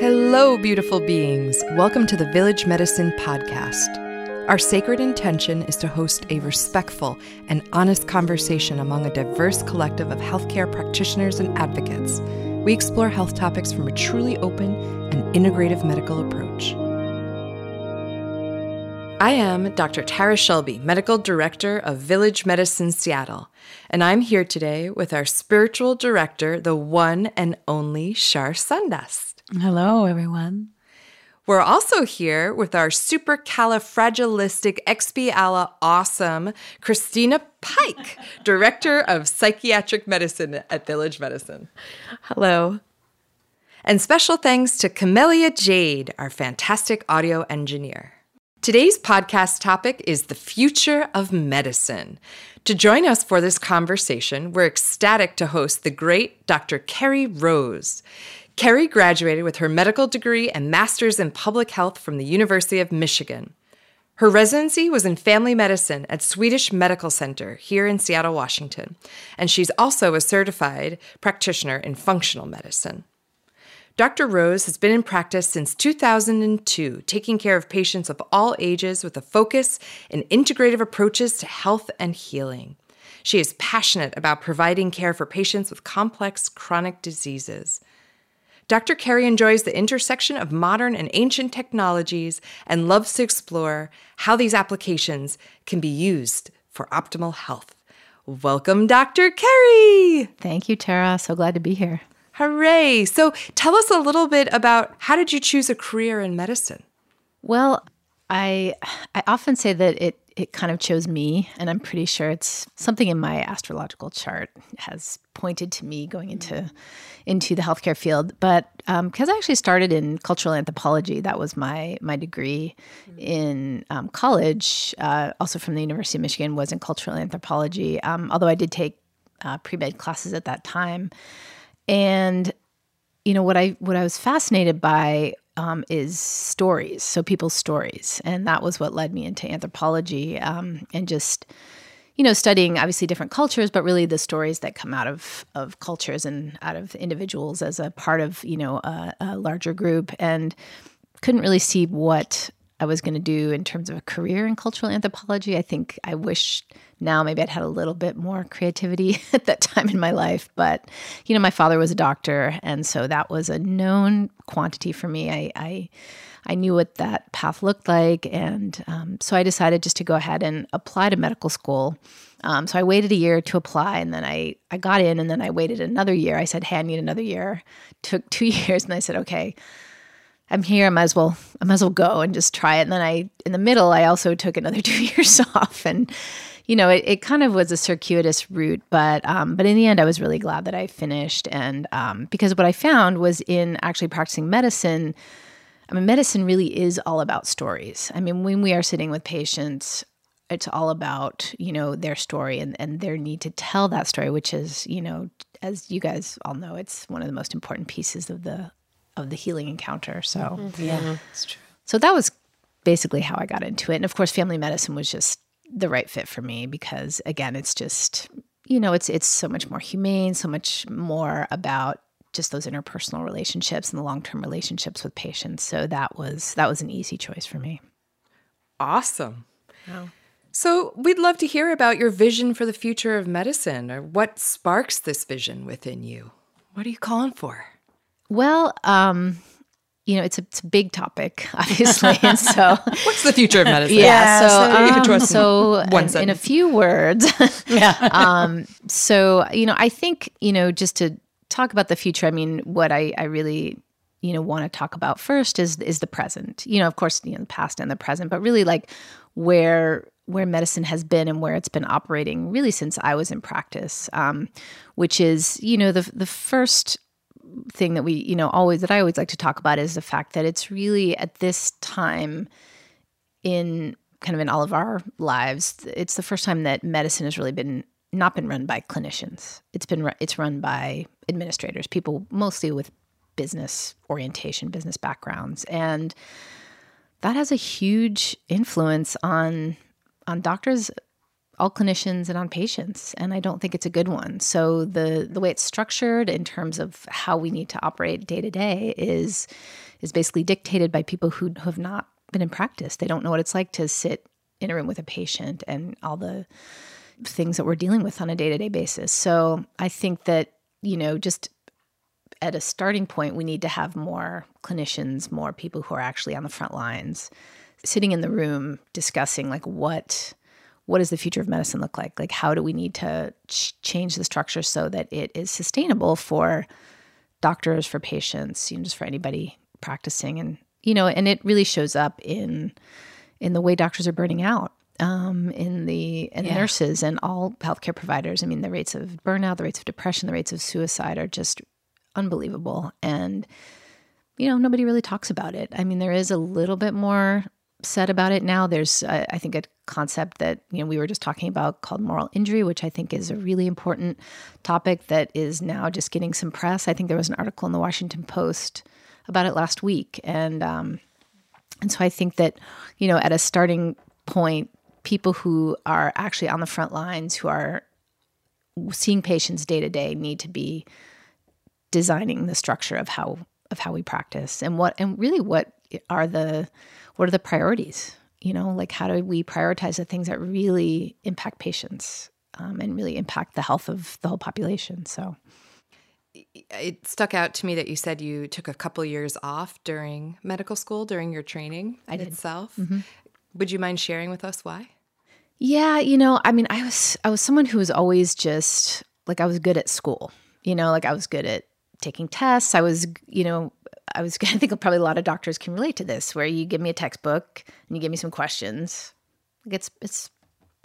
Hello, beautiful beings. Welcome to the Village Medicine Podcast. Our sacred intention is to host a respectful and honest conversation among a diverse collective of healthcare practitioners and advocates. We explore health topics from a truly open and integrative medical approach. I am Dr. Tara Shelby, Medical Director of Village Medicine Seattle, and I'm here today with our spiritual director, the one and only Shar Sundust. Hello, everyone. We're also here with our supercalifragilistic awesome Christina Pike, Director of Psychiatric Medicine at Village Medicine. Hello. And special thanks to Camellia Jade, our fantastic audio engineer. Today's podcast topic is the future of medicine. To join us for this conversation, we're ecstatic to host the great Dr. Carrie Rose. Carrie graduated with her medical degree and master's in public health from the University of Michigan. Her residency was in family medicine at Swedish Medical Center here in Seattle, Washington, and she's also a certified practitioner in functional medicine. Dr. Rose has been in practice since 2002, taking care of patients of all ages with a focus in integrative approaches to health and healing. She is passionate about providing care for patients with complex chronic diseases. Dr. Carrie enjoys the intersection of modern and ancient technologies and loves to explore how these applications can be used for optimal health. Welcome, Dr. Carrie. Thank you, Tara. So glad to be here. Hooray. So tell us a little bit about how did you choose a career in medicine? Well, I I often say that it it kind of chose me, and I'm pretty sure it's something in my astrological chart has pointed to me going into into the healthcare field. But because um, I actually started in cultural anthropology, that was my my degree in um, college. Uh, also from the University of Michigan was in cultural anthropology. Um, although I did take uh, pre med classes at that time, and you know what I what I was fascinated by um, is stories, so people's stories, and that was what led me into anthropology um, and just you know studying obviously different cultures, but really the stories that come out of of cultures and out of individuals as a part of you know a, a larger group, and couldn't really see what I was going to do in terms of a career in cultural anthropology. I think I wish now maybe I'd had a little bit more creativity at that time in my life. But, you know, my father was a doctor. And so that was a known quantity for me. I, I, I knew what that path looked like. And um, so I decided just to go ahead and apply to medical school. Um, so I waited a year to apply and then I, I got in and then I waited another year. I said, hey, I need another year. Took two years and I said, okay, I'm here. I might as well, I might as well go and just try it. And then I, in the middle, I also took another two years off and you know, it, it kind of was a circuitous route, but um, but in the end, I was really glad that I finished, and um, because what I found was in actually practicing medicine. I mean, medicine really is all about stories. I mean, when we are sitting with patients, it's all about you know their story and and their need to tell that story, which is you know, as you guys all know, it's one of the most important pieces of the of the healing encounter. So mm-hmm. yeah, it's true. So that was basically how I got into it, and of course, family medicine was just the right fit for me because again, it's just you know, it's it's so much more humane, so much more about just those interpersonal relationships and the long-term relationships with patients. So that was that was an easy choice for me. Awesome. Wow. So, we'd love to hear about your vision for the future of medicine or what sparks this vision within you. What are you calling for? Well, um, you know, it's a, it's a big topic, obviously. and so, what's the future of medicine? Yeah. so, um, so one in, in, a few words, yeah. um, so, you know, I think, you know, just to talk about the future, I mean, what I, I really, you know, want to talk about first is is the present. You know, of course, you know, the past and the present, but really like where where medicine has been and where it's been operating really since I was in practice, um, which is, you know, the the first thing that we, you know, always that I always like to talk about is the fact that it's really at this time in kind of in all of our lives, it's the first time that medicine has really been not been run by clinicians. It's been it's run by administrators, people mostly with business orientation, business backgrounds, and that has a huge influence on on doctors all clinicians and on patients and i don't think it's a good one so the the way it's structured in terms of how we need to operate day to day is is basically dictated by people who have not been in practice. They don't know what it's like to sit in a room with a patient and all the things that we're dealing with on a day to day basis. So I think that, you know, just at a starting point, we need to have more clinicians, more people who are actually on the front lines, sitting in the room discussing like what what does the future of medicine look like? Like how do we need to ch- change the structure so that it is sustainable for doctors, for patients, you know, just for anybody practicing, and you know, and it really shows up in in the way doctors are burning out um, in the and yeah. nurses and all healthcare providers. I mean, the rates of burnout, the rates of depression, the rates of suicide are just unbelievable. And you know, nobody really talks about it. I mean, there is a little bit more said about it now. There's, uh, I think, a concept that you know we were just talking about called moral injury, which I think is a really important topic that is now just getting some press. I think there was an article in the Washington Post about it last week, and um, and so I think that you know at a starting point, people who are actually on the front lines, who are seeing patients day to day, need to be designing the structure of how of how we practice and what and really what are the what are the priorities you know like how do we prioritize the things that really impact patients um, and really impact the health of the whole population so it stuck out to me that you said you took a couple years off during medical school during your training I did. itself mm-hmm. Would you mind sharing with us why? Yeah, you know, I mean, I was I was someone who was always just like I was good at school. You know, like I was good at taking tests. I was, you know, I was I think probably a lot of doctors can relate to this where you give me a textbook and you give me some questions. It's it's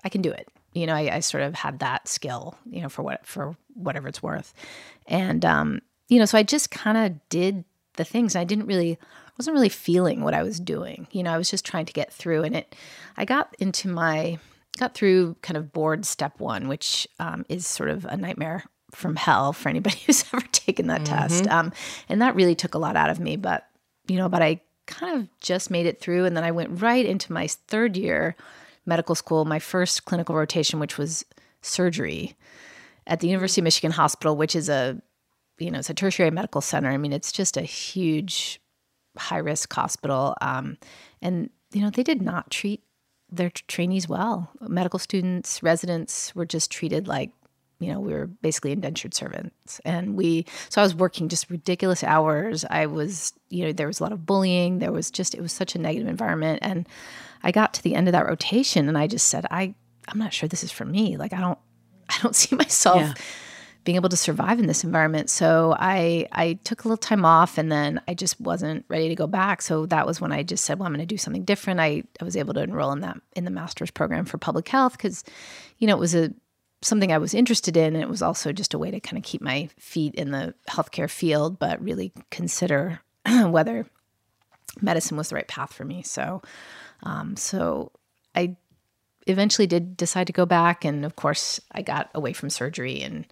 I can do it. You know, I, I sort of had that skill, you know, for what for whatever it's worth. And um, you know, so I just kind of did the things. I didn't really wasn't really feeling what I was doing. You know, I was just trying to get through, and it. I got into my got through kind of board step one, which um, is sort of a nightmare from hell for anybody who's ever taken that mm-hmm. test. Um, and that really took a lot out of me. But you know, but I kind of just made it through, and then I went right into my third year medical school, my first clinical rotation, which was surgery at the University of Michigan Hospital, which is a you know, it's a tertiary medical center. I mean, it's just a huge high risk hospital. Um, and, you know, they did not treat their trainees well. Medical students, residents were just treated like, you know, we were basically indentured servants. And we, so I was working just ridiculous hours. I was, you know, there was a lot of bullying. There was just, it was such a negative environment. And I got to the end of that rotation and I just said, I, I'm not sure this is for me. Like, I don't, I don't see myself. Yeah being able to survive in this environment. So I I took a little time off and then I just wasn't ready to go back. So that was when I just said, well, I'm going to do something different. I, I was able to enroll in that in the master's program for public health because, you know, it was a something I was interested in and it was also just a way to kind of keep my feet in the healthcare field, but really consider whether medicine was the right path for me. So um, so I eventually did decide to go back and of course I got away from surgery and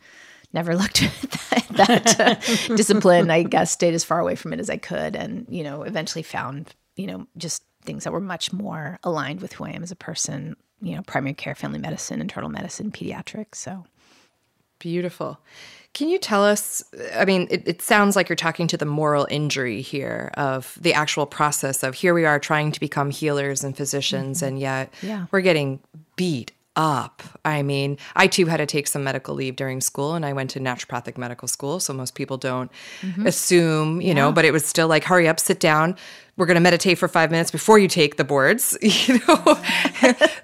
never looked at that, that uh, discipline. I guess stayed as far away from it as I could, and you know, eventually found you know just things that were much more aligned with who I am as a person. You know, primary care, family medicine, internal medicine, pediatrics. So beautiful. Can you tell us? I mean, it, it, sounds like you're talking to the moral injury here of the actual process of here we are trying to become healers and physicians, mm-hmm. and yet yeah. we're getting beat up. I mean, I too had to take some medical leave during school and I went to naturopathic medical school. So most people don't mm-hmm. assume, you yeah. know, but it was still like, hurry up, sit down, we're going to meditate for five minutes before you take the boards, you know,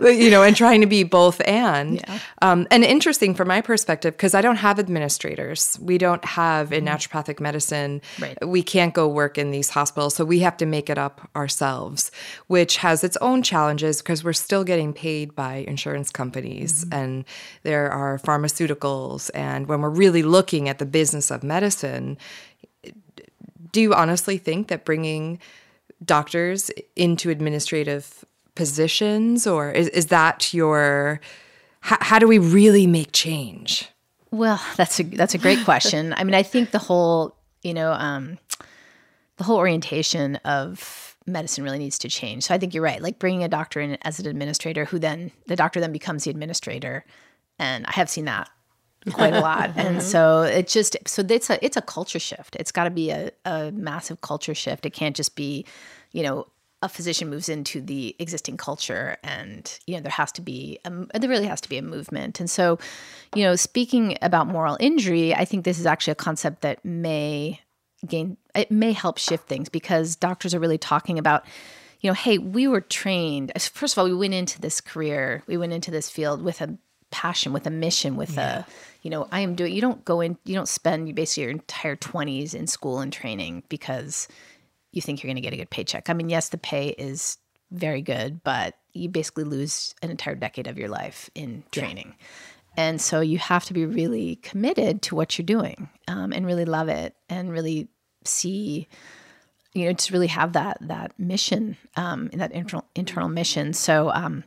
you know, and trying to be both and. Yeah. Um, and interesting from my perspective, because I don't have administrators. We don't have in mm-hmm. naturopathic medicine, right. we can't go work in these hospitals. So we have to make it up ourselves, which has its own challenges because we're still getting paid by insurance companies mm-hmm. and there are pharmaceuticals. And when we're really looking at the business of medicine, do you honestly think that bringing doctors into administrative positions or is, is that your how, how do we really make change? Well that's a that's a great question. I mean i think the whole you know um, the whole orientation of medicine really needs to change. So i think you're right. Like bringing a doctor in as an administrator who then the doctor then becomes the administrator. And i have seen that quite a lot. and mm-hmm. so it just so it's a it's a culture shift. It's got to be a, a massive culture shift. It can't just be, you know, a physician moves into the existing culture and you know there has to be a, there really has to be a movement and so you know speaking about moral injury i think this is actually a concept that may gain it may help shift things because doctors are really talking about you know hey we were trained first of all we went into this career we went into this field with a passion with a mission with yeah. a you know i am doing you don't go in you don't spend you basically your entire 20s in school and training because you think you're going to get a good paycheck i mean yes the pay is very good but you basically lose an entire decade of your life in training yeah. and so you have to be really committed to what you're doing um, and really love it and really see you know to really have that that mission um, that internal internal mission so um,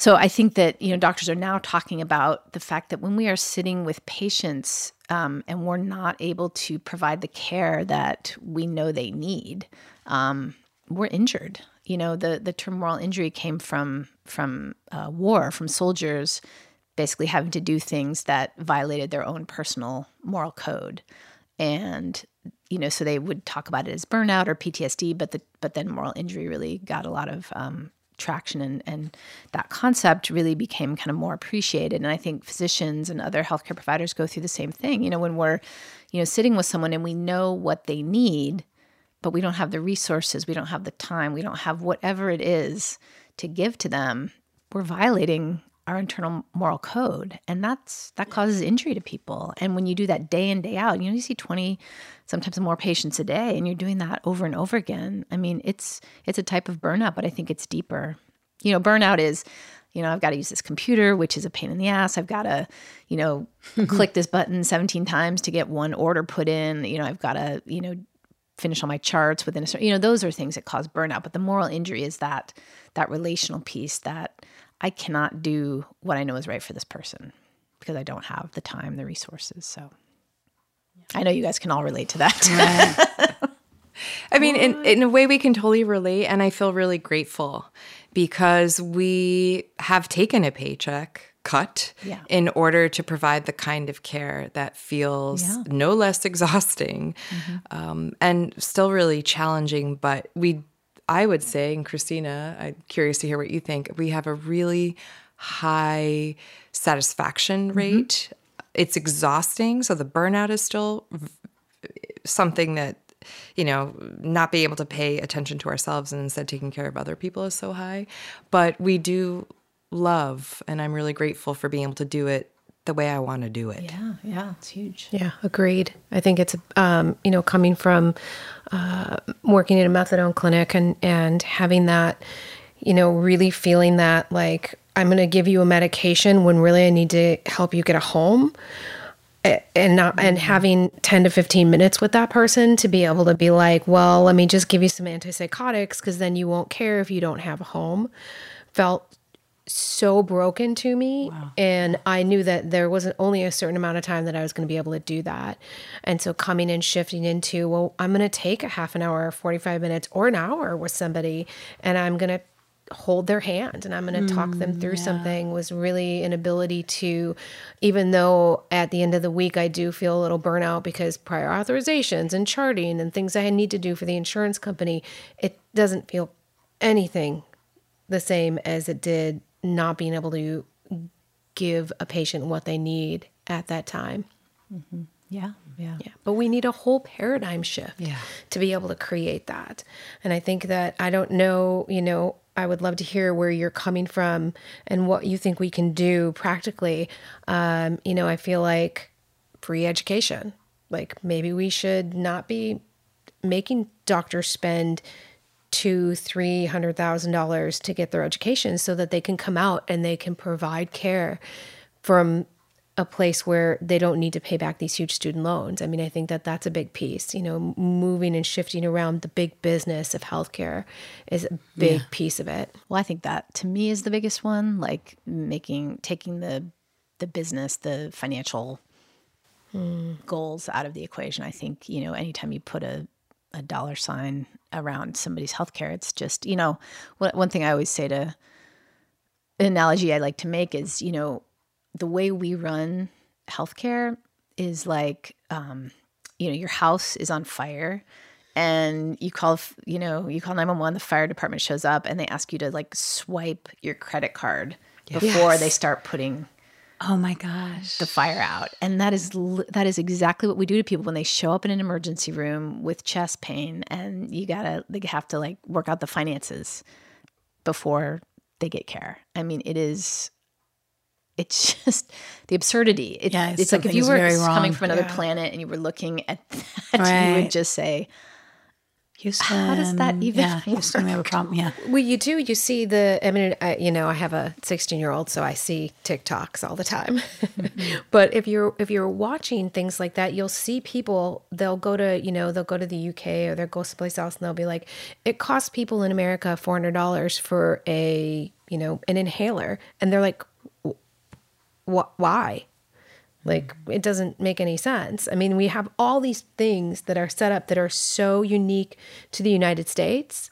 so I think that you know doctors are now talking about the fact that when we are sitting with patients um, and we're not able to provide the care that we know they need, um, we're injured. You know the the term moral injury came from from uh, war, from soldiers basically having to do things that violated their own personal moral code, and you know so they would talk about it as burnout or PTSD, but the but then moral injury really got a lot of um, traction and, and that concept really became kind of more appreciated. And I think physicians and other healthcare providers go through the same thing. You know, when we're, you know, sitting with someone and we know what they need, but we don't have the resources, we don't have the time, we don't have whatever it is to give to them, we're violating our internal moral code and that's that causes injury to people. And when you do that day in day out you know you see 20 sometimes more patients a day and you're doing that over and over again. I mean it's it's a type of burnout but i think it's deeper. You know burnout is you know i've got to use this computer which is a pain in the ass. I've got to you know click this button 17 times to get one order put in. You know i've got to you know finish all my charts within a certain you know those are things that cause burnout. But the moral injury is that that relational piece that I cannot do what I know is right for this person because I don't have the time, the resources. So I know you guys can all relate to that. I mean, in, in a way, we can totally relate. And I feel really grateful because we have taken a paycheck cut yeah. in order to provide the kind of care that feels yeah. no less exhausting mm-hmm. um, and still really challenging. But we I would say, and Christina, I'm curious to hear what you think. We have a really high satisfaction mm-hmm. rate. Mm-hmm. It's exhausting. So the burnout is still something that, you know, not being able to pay attention to ourselves and instead taking care of other people is so high. But we do love, and I'm really grateful for being able to do it the way I want to do it. Yeah, yeah, it's huge. Yeah, agreed. I think it's um, you know coming from uh, working in a methadone clinic and and having that, you know, really feeling that like I'm going to give you a medication when really I need to help you get a home and not and mm-hmm. having 10 to 15 minutes with that person to be able to be like well let me just give you some antipsychotics because then you won't care if you don't have a home felt so broken to me wow. and i knew that there wasn't only a certain amount of time that i was going to be able to do that and so coming and shifting into well i'm going to take a half an hour 45 minutes or an hour with somebody and i'm going to hold their hand and i'm going to mm, talk them through yeah. something was really an ability to even though at the end of the week i do feel a little burnout because prior authorizations and charting and things i need to do for the insurance company it doesn't feel anything the same as it did not being able to give a patient what they need at that time. Mm-hmm. Yeah, yeah, yeah. But we need a whole paradigm shift yeah. to be able to create that. And I think that I don't know, you know, I would love to hear where you're coming from and what you think we can do practically. Um, you know, I feel like free education. Like maybe we should not be making doctors spend two, three hundred thousand dollars to get their education so that they can come out and they can provide care from a place where they don't need to pay back these huge student loans. I mean, I think that that's a big piece. You know, moving and shifting around the big business of healthcare is a big yeah. piece of it. Well, I think that to me is the biggest one, like making taking the the business, the financial mm. goals out of the equation. I think, you know, anytime you put a a dollar sign around somebody's healthcare. It's just, you know, one thing I always say to an analogy I like to make is, you know, the way we run healthcare is like, um, you know, your house is on fire and you call, you know, you call 911, the fire department shows up and they ask you to like swipe your credit card before Yes. they start putting Oh my gosh. the fire out. And that is that is exactly what we do to people when they show up in an emergency room with chest pain and you got to they have to like work out the finances before they get care. I mean, it is it's just the absurdity. It, Yeah, it's like if you were coming from another Yeah. planet and you were looking at that, you would just say, Houston. How does that even Yeah, Houston, we have a problem. Yeah. Well, you do. You see the. I mean, I, you know, I have a 16 year old, so I see TikToks all the time. Mm-hmm. but if you're if you're watching things like that, you'll see people. They'll go to you know they'll go to the UK or they'll go someplace else, and they'll be like, it costs people in America 400 dollars for a you know an inhaler, and they're like, "Wh- why? Like it doesn't make any sense. I mean, we have all these things that are set up that are so unique to the United States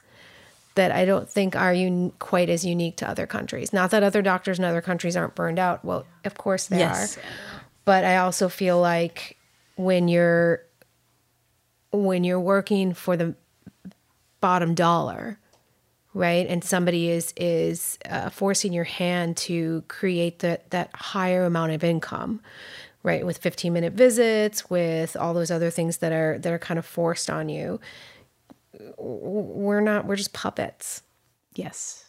that I don't think are un- quite as unique to other countries. Not that other doctors in other countries aren't burned out. Well, of course they Yes. are. But I also feel like when you're when you're working for the bottom dollar, right, and somebody is is uh, forcing your hand to create that that higher amount of income, right, with 15 minute visits, with all those other things that are that are kind of forced on you we're not we're just puppets Yes.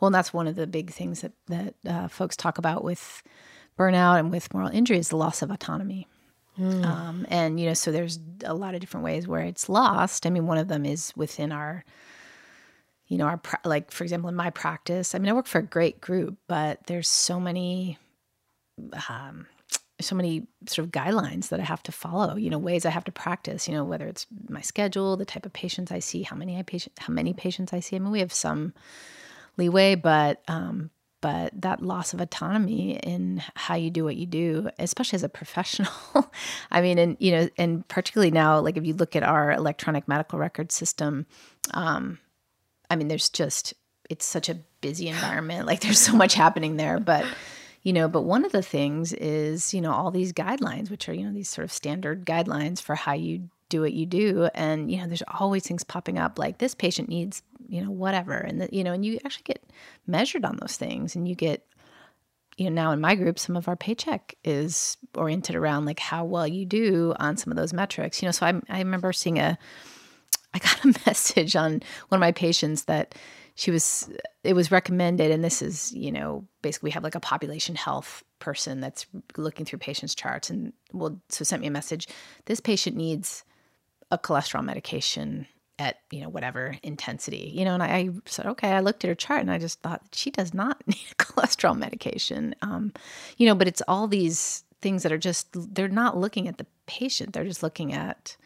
Well, and that's one of the big things that that uh, folks talk about with burnout and with moral injury is the loss of autonomy. Um, and you know, so there's a lot of different ways where it's lost. I mean, one of them is within our, you know, our like for example, in my practice. I mean, I work for a great group, but there's so many um, so many sort of guidelines that I have to follow, you know, ways I have to practice, you know, whether it's my schedule, the type of patients I see, how many I patient, how many patients I see. I mean, we have some leeway, but um, but that loss of autonomy in how you do what you do, especially as a professional. I mean, and you know, and particularly now, like if you look at our electronic medical record system, um, I mean, there's just it's such a busy environment. Like there's so much happening there, but you know, but one of the things is you know all these guidelines, which are you know these sort of standard guidelines for how you do what you do, and you know there's always things popping up like this patient needs you know whatever, and the, you know, and you actually get measured on those things, and you get you know now in my group some of our paycheck is oriented around like how well you do on some of those metrics you know. So i, I remember seeing a I got a message on one of my patients that she was it was recommended and this is you know basically we have like a population health person that's looking through patients charts and well so sent me a message this patient needs a cholesterol medication at you know whatever intensity you know and I, I said okay i looked at her chart and i just thought she does not need a cholesterol medication um you know but it's all these things that are just they're not looking at the patient they're just looking at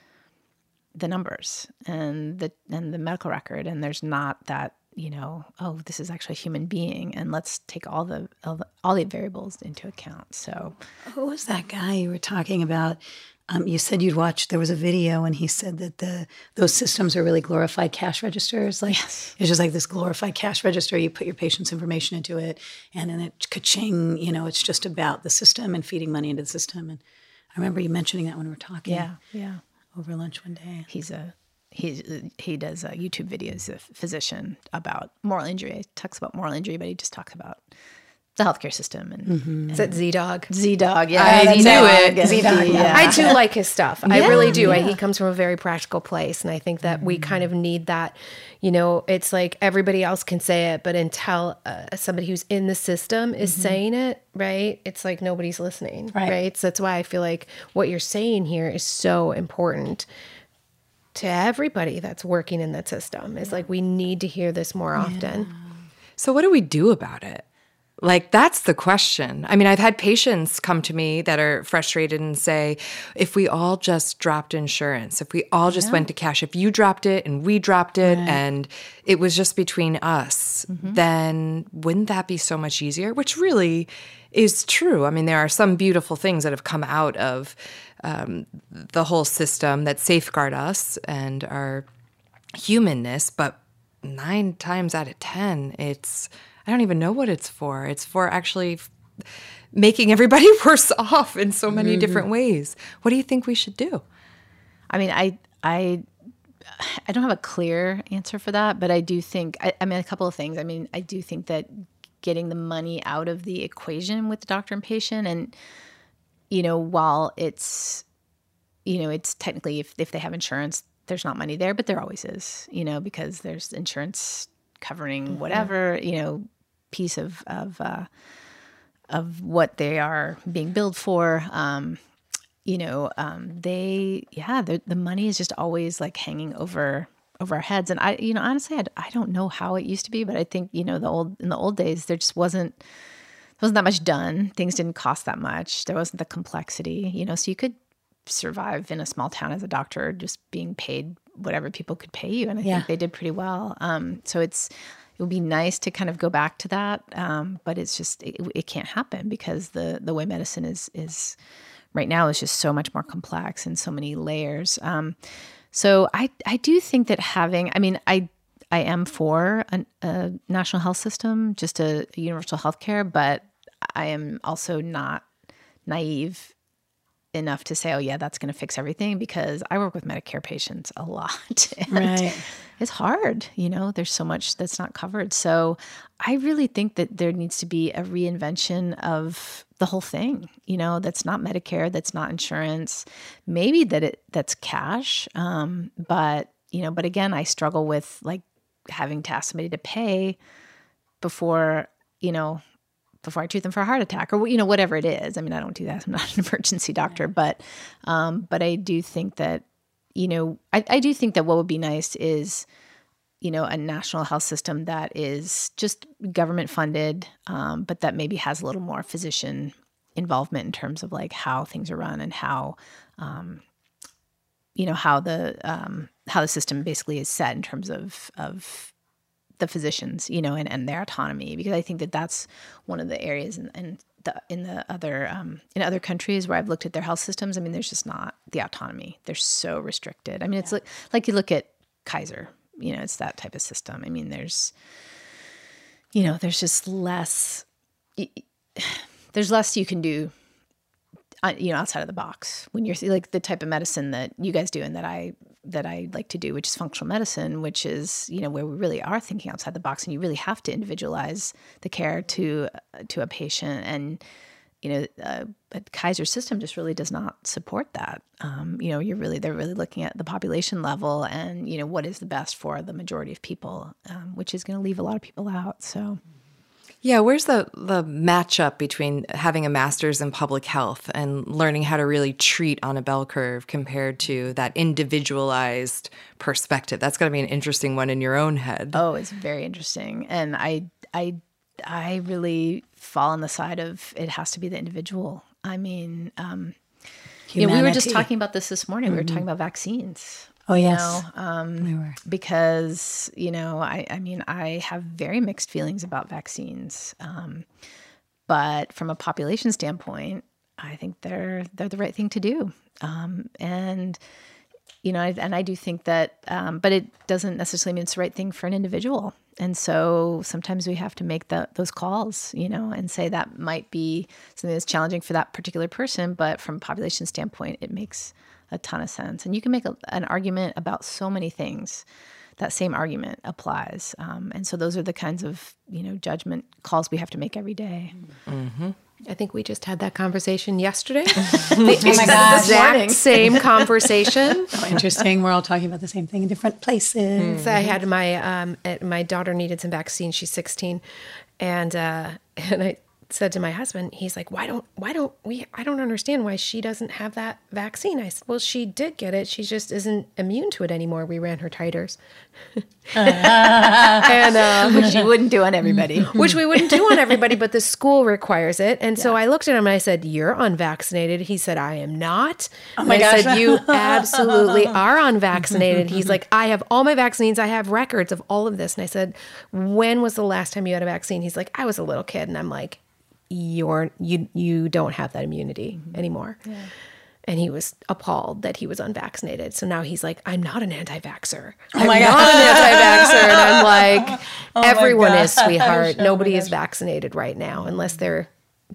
the numbers and the and the medical record and there's not that you know oh this is actually a human being and let's take all the all the, all the variables into account so Who was that guy you were talking about? Um, you said you'd watched. There was a video, and he said that the those systems are really glorified cash registers. Like it's just like this glorified cash register. You put your patient's information into it, and then it ka-ching. You know, it's just about the system and feeding money into the system. And I remember you mentioning that when we were talking Yeah. yeah over lunch one day. he's a he's he does uh, youtube videos a physician about moral injury he talks about moral injury but he just talks about the healthcare system and mm-hmm. is that z-dog z dog yeah I that's knew it. it. ZDogg, yeah. I do like his stuff. I really do. I, he comes from a very practical place, and I think that we mm. kind of need that. You know, it's like everybody else can say it, but until uh, somebody who's in the system is mm-hmm. saying it, right? It's like nobody's listening, Right. right? So that's why I feel like what you're saying here is so important to everybody that's working in that system. It's like we need to hear this more often. So, what do we do about it? Like, that's the question. I mean, I've had patients come to me that are frustrated and say, if we all just dropped insurance, if we all just went to cash, if you dropped it and we dropped it and it was just between us, then wouldn't that be so much easier? Which really is true. I mean, there are some beautiful things that have come out of um, the whole system that safeguard us and our humanness, but nine times out of 10, it's, I don't even know what it's for. It's for actually making everybody worse off in so many mm-hmm. different ways. What do you think we should do? I mean, I I I don't have a clear answer for that, but I do think I, I mean a couple of things. I mean, I do think that getting the money out of the equation with the doctor and patient and you know, while it's you know, it's technically if if they have insurance, there's not money there, but there always is, you know, because there's insurance covering mm-hmm. whatever, you know, piece of of uh, of what they are being billed for. Um, you know, um, they yeah, the the money is just always like hanging over over our heads. And I, you know, honestly, I, I don't know how it used to be, but I think you know the old in the old days there just wasn't wasn't that much done. Things didn't cost that much. There wasn't the complexity, you know, so you could survive in a small town as a doctor just being paid whatever people could pay you and i yeah. think they did pretty well um, so it's it would be nice to kind of go back to that um, but it's just it, it, can't happen because the the way medicine is is right now is just so much more complex and so many layers um, so i i do think that having i mean i i am for a, a national health system just a, a universal health care but i am also not naive enough to say, oh, yeah, that's going to fix everything because I work with Medicare patients a lot. right. It's hard. You know, there's so much that's not covered. So I really think that there needs to be a reinvention of the whole thing, you know, that's not Medicare, that's not insurance, maybe that it that's cash. Um, but, you know, but again, I struggle with like having to ask somebody to pay before, you know, before I treat them for a heart attack or you know whatever it is. I mean, I don't do that. I'm not an emergency doctor, but um, but I do think that you know I, I do think that what would be nice is you know a national health system that is just government funded, um, but that maybe has a little more physician involvement in terms of like how things are run and how um, you know how the um, how the system basically is set in terms of of the physicians, you know, and, and their autonomy, because I think that that's one of the areas in, in the in the other um, in other countries where I've looked at their health systems. I mean, there's just not the autonomy. They're so restricted. I mean, it's like like you look at Kaiser, you know, it's that type of system. I mean, there's you know, there's just less. There's less you can do uh, you know outside of the box when you're like the type of medicine that you guys do and that I that I like to do which is functional medicine which is you know where we really are thinking outside the box and you really have to individualize the care to to a patient. And you know uh, a Kaiser system just really does not support that. Um, you know you're really they're really looking at the population level and you know what is the best for the majority of people um, which is going to leave a lot of people out so yeah, where's the the matchup between having a master's in public health and learning how to really treat on a bell curve compared to that individualized perspective? That's got to be an interesting one in your own head. Oh, it's very interesting. And I I I really fall on the side of it has to be the individual. I mean, um, you know, we were just talking about this this morning. Mm-hmm. We were talking mm-hmm. about vaccines. Oh yes, know, um, we were. because you know I I mean I have very mixed feelings about vaccines, um, but from a population standpoint, I think they're they're the right thing to do, um, and you know and I do think that, um, but it doesn't necessarily mean it's the right thing for an individual, and so sometimes we have to make the, those calls, you know, and say that might be something that's challenging for that particular person, but from a population standpoint, it makes a ton of sense. And you can make a, an argument about so many things. That same argument applies. Um, and so those are the kinds of, you know, judgment calls we have to make every day. Mm-hmm. I think we just had that conversation yesterday. the oh my God. exact same conversation. oh, interesting. We're all talking about the same thing in different places. Mm-hmm. So I had my um, my daughter needed some vaccines. She's 16, and uh, and I said to my husband, he's like, "Why don't why don't we I don't understand why she doesn't have that vaccine." I said, "Well, she did get it. She just isn't immune to it anymore. We ran her titers." and uh, which you wouldn't do on everybody. which we wouldn't do on everybody, but the school requires it. And yeah. so I looked at him and I said, "You're unvaccinated." He said, "I am not." Oh my and I said, "You absolutely are unvaccinated." He's like, "I have all my vaccines. I have records of all of this." And I said, "When was the last time you had a vaccine?" He's like, "I was a little kid." And I'm like, you're you you don't have that immunity mm-hmm. anymore. Yeah. And he was appalled that he was unvaccinated. So now he's like, I'm not an anti-vaxxer. Oh I'm not God. an anti-vaxxer. And I'm like, oh everyone is, sweetheart. Oh Nobody is vaccinated right now unless they're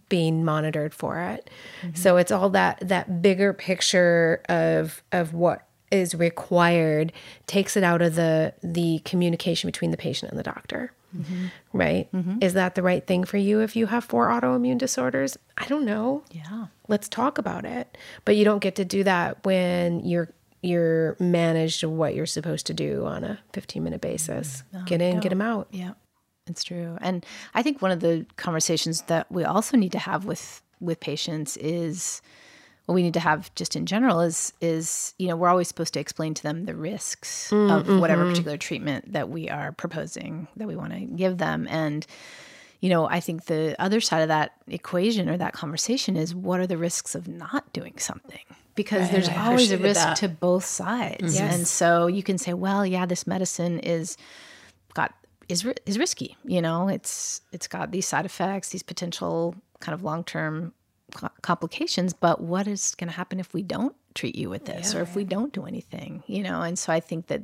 being monitored for it. So it's all that that bigger picture of of what is required takes it out of the the communication between the patient and the doctor. Mm-hmm. Right? Mm-hmm. Is that the right thing for you if you have four autoimmune disorders? I don't know. Yeah. Let's talk about it. But you don't get to do that when you're you're managed what you're supposed to do on a 15 minute basis. Mm-hmm. get in, get them out. Yeah, it's true. And I think one of the conversations that we also need to have with with patients is what we need to have just in general is is you know we're always supposed to explain to them the risks mm, of whatever mm-hmm. particular treatment that we are proposing that we want to give them and you know i think the other side of that equation or that conversation is what are the risks of not doing something because there's always a risk that. to both sides Yes. and so you can say well yeah this medicine is got is is risky. You know, it's it's got these side effects, these potential kind of long term co- complications. But what is going to happen if we don't treat you with this, or if we don't do anything? You know, and so I think that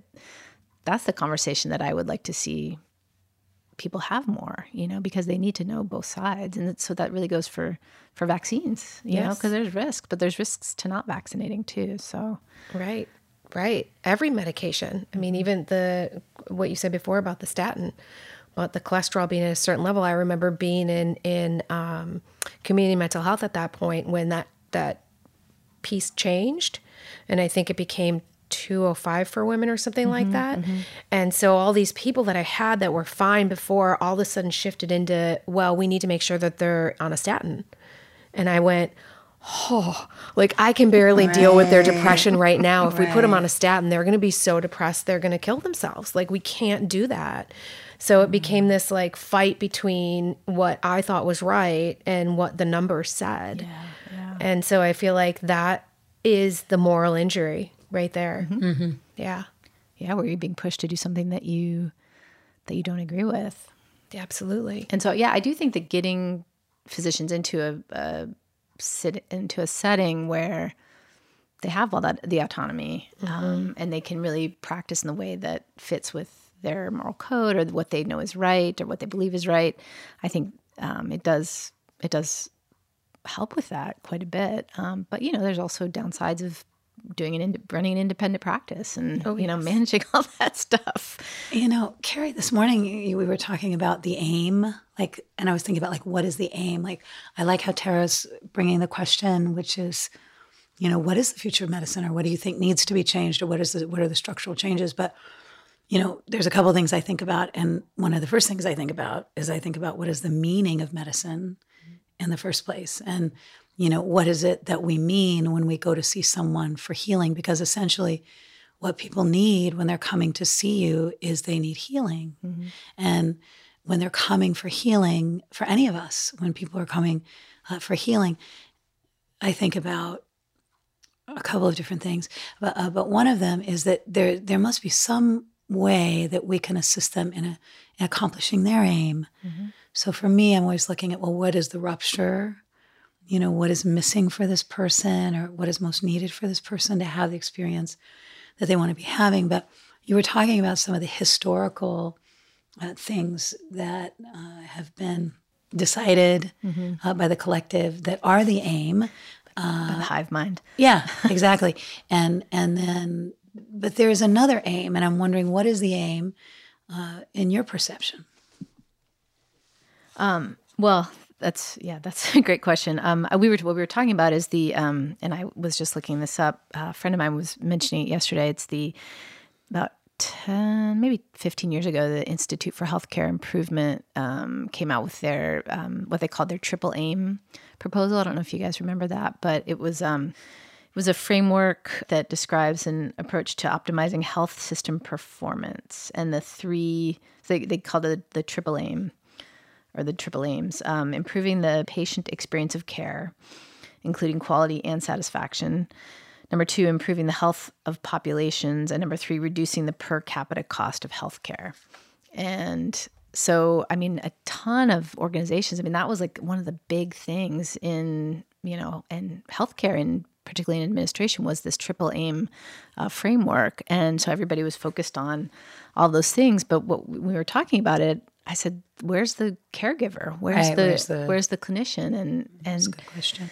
that's the conversation that I would like to see people have more. You know, because they need to know both sides, and so that really goes for for vaccines. You know, because there's risk but there's risks to not vaccinating too. So Right. Right. Every medication. I mean, mm-hmm. even the what you said before about the statin, about the cholesterol being at a certain level. I remember being in in um, community mental health at that point when that that piece changed, and I think it became 205 for women or something like that. And so all these people that I had that were fine before all of a sudden shifted into, well, we need to make sure that they're on a statin. And I went, oh, like I can barely deal with their depression right now. If we put them on a statin, they're going to be so depressed, they're going to kill themselves. Like we can't do that. So it became this like fight between what I thought was right and what the numbers said. And so I feel like that is the moral injury right there. Mm-hmm. Mm-hmm. Yeah. yeah, where you're being pushed to do something that you that you don't agree with. Absolutely. And so, yeah, I do think that getting physicians into a, a sit into a setting where they have all that the autonomy, mm-hmm. um, and they can really practice in the way that fits with their moral code or what they know is right or what they believe is right. I think um, it does it does help with that quite a bit. Um, but you know, there's also downsides of doing an ind- running an independent practice and you know managing all that stuff. You know, Carrie, this morning you, we were talking about the aim, like, and I was thinking about like, what is the aim? Like, I like how Tara's bringing the question, which is, you know, what is the future of medicine, or what do you think needs to be changed, or what is the what are the structural changes? But you know, there's a couple of things I think about, and one of the first things I think about is I think about what is the meaning of medicine in the first place, and you know, what is it that we mean when we go to see someone for healing? Because essentially, what people need when they're coming to see you is they need healing. And when they're coming for healing, for any of us, when people are coming uh, for healing, I think about a couple of different things. But, uh, but one of them is that there, there must be some way that we can assist them in, a, in accomplishing their aim. So for me, I'm always looking at, well, what is the rupture? You know, what is missing for this person or what is most needed for this person to have the experience that they want to be having. But you were talking about some of the historical uh, things that uh, have been decided uh, by the collective that are the aim. the hive mind. Yeah, exactly. and and then, but there is another aim, and I'm wondering what is the aim uh, in your perception? Well, that's yeah, that's a great question. Um, we were what we were talking about is the um, and I was just looking this up. a friend of mine was mentioning it yesterday. It's the about ten, maybe fifteen years ago, the Institute for Healthcare Improvement um, came out with their um, what they called their triple aim proposal. I don't know if you guys remember that, but it was um, was a framework that describes an approach to optimizing health system performance, and the three they they called it the triple aim or the triple aims um, improving the patient experience of care, including quality and satisfaction. Number two, improving the health of populations. And number three, reducing the per capita cost of healthcare. And so, I mean, a ton of organizations, I mean, that was like one of the big things in, you know, in healthcare and particularly in administration was this triple aim uh, framework. And so everybody was focused on all those things. But what we were talking about it I said, "Where's the caregiver? Where's, Right, the, where's the- where's the clinician?" And and Good question.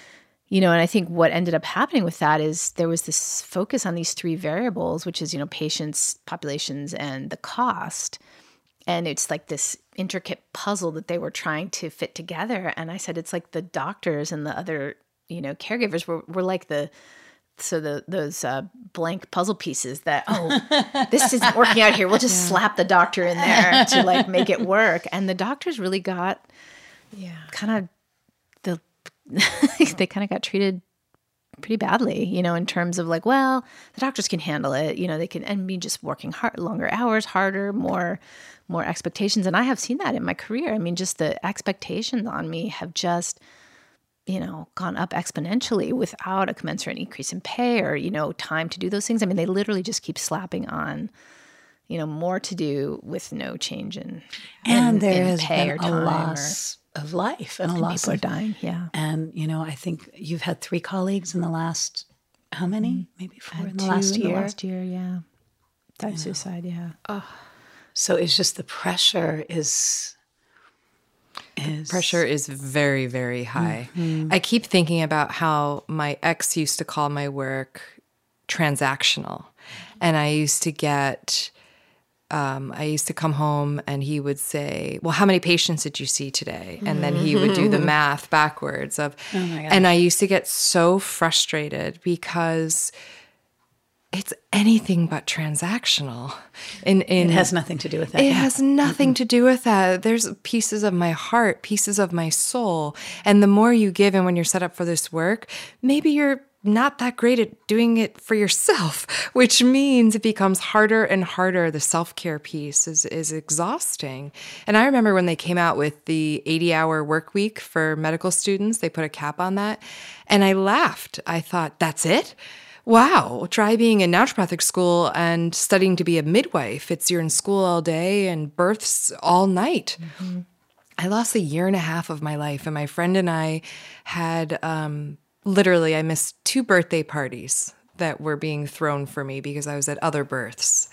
you know, and I think what ended up happening with that is there was this focus on these three variables, which is you know patients, populations, and the cost. And it's like this intricate puzzle that they were trying to fit together. And I said, it's like the doctors and the other you know caregivers were were like the so the those uh, blank puzzle pieces that oh this isn't working out here. We'll just slap the doctor in there to like make it work. And the doctors really got Yeah. kind of the they kind of got treated pretty badly you know in terms of like well the doctors can handle it you know they can and be just working hard longer hours harder more more expectations. And i have seen that in my career. I mean just the expectations on me have just you know gone up exponentially without a commensurate increase in pay or you know time to do those things i mean they literally just keep slapping on you know more to do with no change in And in- there in has pay been or a time or- loss of life and a loss people are of dying yeah And you know, I think you've had three colleagues in the last how many? Mm-hmm. Maybe four in the last in year. the last year yeah died suicide yeah Oh. So it's just the pressure is is Pressure is very, very high. I keep thinking about how my ex used to call my work transactional. And I used to get, um, I used to come home and he would say, Well, how many patients did you see today? And then he would do the math backwards of, and I used to get so frustrated because it's anything but transactional. In, in it has nothing to do with that. it yeah. has nothing to do with that. There's pieces of my heart, pieces of my soul. And the more you give, and when you're set up for this work, maybe you're not that great at doing it for yourself, which means it becomes harder and harder. The self care piece is, is exhausting. And I remember when they came out with the 80 hour work week for medical students, they put a cap on that. And I laughed. I thought, that's it? Wow, try being in naturopathic school and studying to be a midwife. It's you're in school all day and births all night. I lost a year and a half of my life, and my friend and I had um, literally, I missed two birthday parties that were being thrown for me because I was at other births.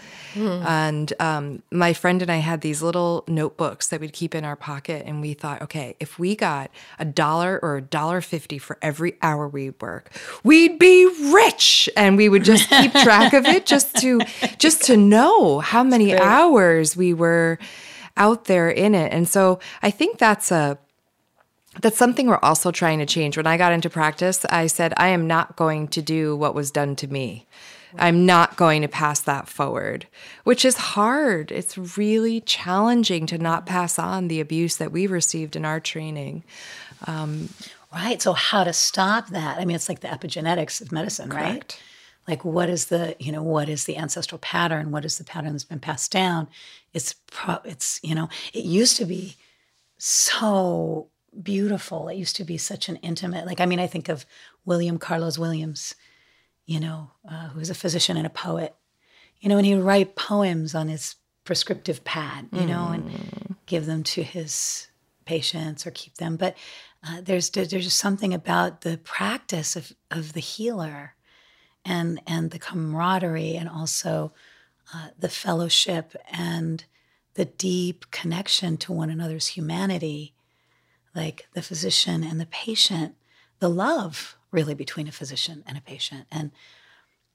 And um, my friend and I had these little notebooks that we'd keep in our pocket, and we thought, okay, if we got a dollar or a dollar fifty for every hour we work, we'd be rich, and we would just keep track of it, just to just to know how many hours we were out there in it. And so I think that's a that's something we're also trying to change. When I got into practice, I said, I am not going to do what was done to me. I'm not going to pass that forward, which is hard. It's really challenging to not pass on the abuse that we received in our training. Um, right. So how to stop that? I mean, it's like the epigenetics of medicine, right? Correct. Like what is the, you know, what is the ancestral pattern? What is the pattern that's been passed down? It's pro it's, you know, it used to be so beautiful. It used to be such an intimate, like, I mean, I think of William Carlos Williams, you know, uh, who was a physician and a poet, you know, and he would write poems on his prescriptive pad, you know, and give them to his patients or keep them. But uh, there's there's just something about the practice of of the healer, and and the camaraderie, and also uh, the fellowship and the deep connection to one another's humanity, like the physician and the patient, the love really between a physician and a patient. And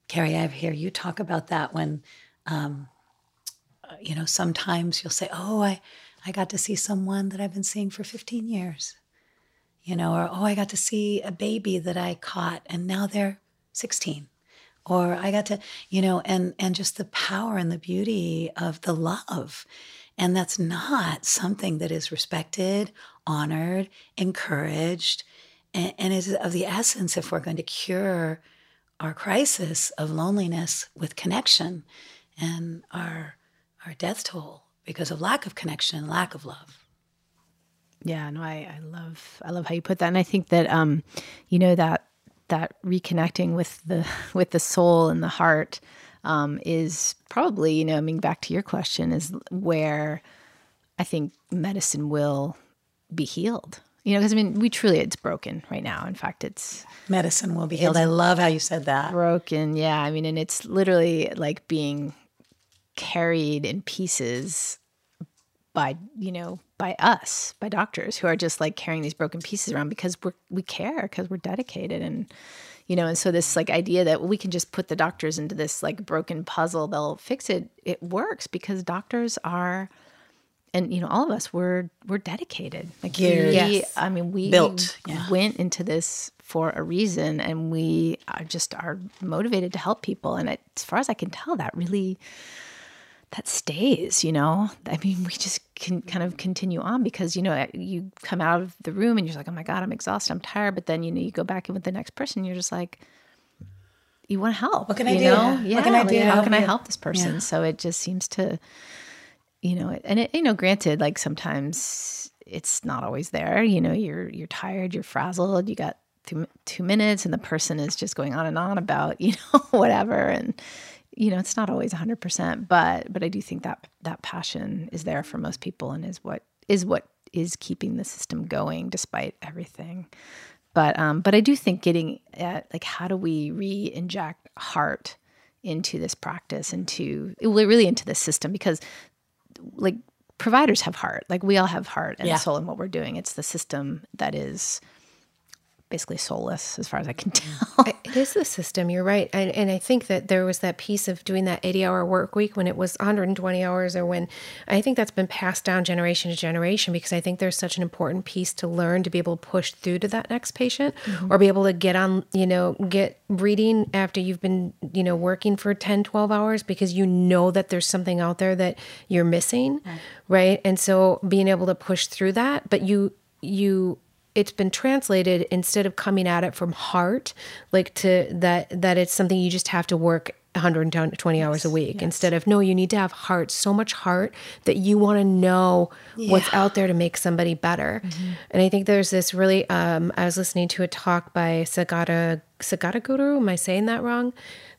Carrie, I hear you talk about that when, um, you know, sometimes you'll say, "Oh, I, I got to see someone that I've been seeing for 15 years," you know, or "Oh, I got to see a baby that I caught and now they're 16." or I got to, you know, and and just the power and the beauty of the love. And that's not something that is respected, honored, encouraged, and, and is of the essence if we're going to cure our crisis of loneliness with connection and our our death toll because of lack of connection, lack of love. Yeah, no, I, I love I love how you put that, and I think that um, you know that that reconnecting with the with the soul and the heart um, is probably you know I mean back to your question is where I think medicine will be healed. You know, because I mean we truly it's broken right now. In fact, it's Medicine will be healed. I love how you said that. broken. Yeah, I mean, and it's literally like being carried in pieces by you know by us by doctors who are just like carrying these broken pieces around because we're we care because we're dedicated and you know and so this like idea that we can just put the doctors into this like broken puzzle they'll fix it it works because doctors are and you know all of us we're we're dedicated like Geared. we, Yes. i mean we Built, yeah. went into this for a reason and we are just are motivated to help people and it, as far as i can tell that really that stays you know i mean we just can kind of continue on because you know you come out of the room and you're like oh my god i'm exhausted i'm tired but then you know you go back in with the next person and you're just like you want to help What can I you do? know? What yeah can I do to how can i help this person Yeah. so it just seems to you know and it you know granted like sometimes it's not always there you know you're you're tired you're frazzled you got two, two minutes and the person is just going on and on about you know whatever and you know it's not always 100% but but i do think that that passion is there for most people and is what is what is keeping the system going despite everything. But um but i do think getting at like how do we re-inject heart into this practice into really into the system because like providers have heart like we all have heart and Yeah. soul in what we're doing it's the system that is basically soulless as far as i can mm. tell It is the system. You're right, and and I think that there was that piece of doing that 80 hour work week when it was 120 hours, or when I think that's been passed down generation to generation because I think there's such an important piece to learn to be able to push through to that next patient, mm-hmm. or be able to get on, you know, get reading after you've been, you know, working for 10, 12 hours because you know that there's something out there that you're missing, right? And so being able to push through that, but you you it's been translated instead of coming at it from heart like to that that it's something you just have to work 120 hours a week instead of no you need to have heart so much heart that you want to know what's out there to make somebody better. And i think there's this really um, i was listening to a talk by sagata sagata guru am i saying that wrong?